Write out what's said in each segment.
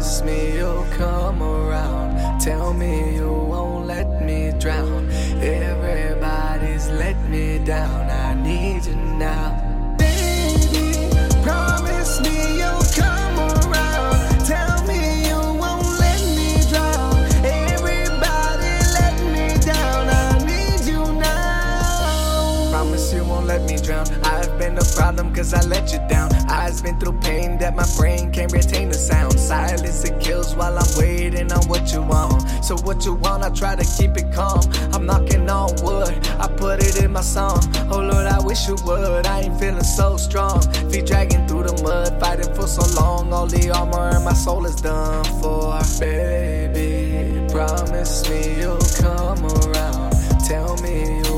Promise me you'll come around. Tell me you won't let me drown. Everybody's let me down. I need you now. Let me drown. I've been a problem cause I let you down. I've been through pain that my brain can't retain the sound. Silence it kills while I'm waiting on what you want. So what you want, I try to keep it calm. I'm knocking on wood, I put it in my song. Oh Lord, I wish you would. I ain't feeling so strong. Feet dragging through the mud, fighting for so long. All the armor in my soul is done for. Baby, promise me you'll come around. Tell me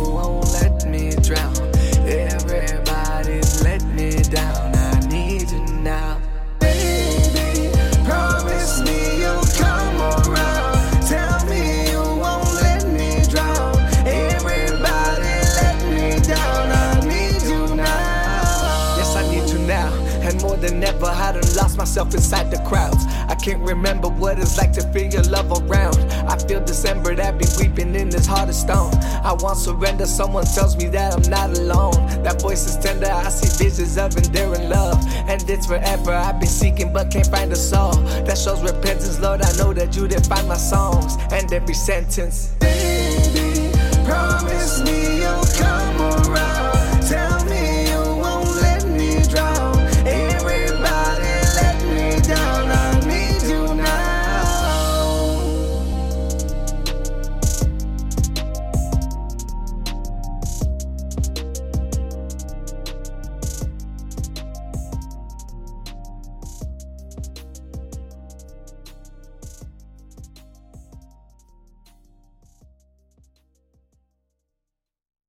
And more than ever, I done lost myself inside the crowds. I can't remember what it's like to feel your love around. I feel December that be weeping in this heart of stone. I want surrender, someone tells me that I'm not alone. That voice is tender, I see visions of enduring love. And it's forever, I've been seeking but can't find a soul. That shows repentance, Lord. I know that you did find my songs and every sentence. Baby, promise me.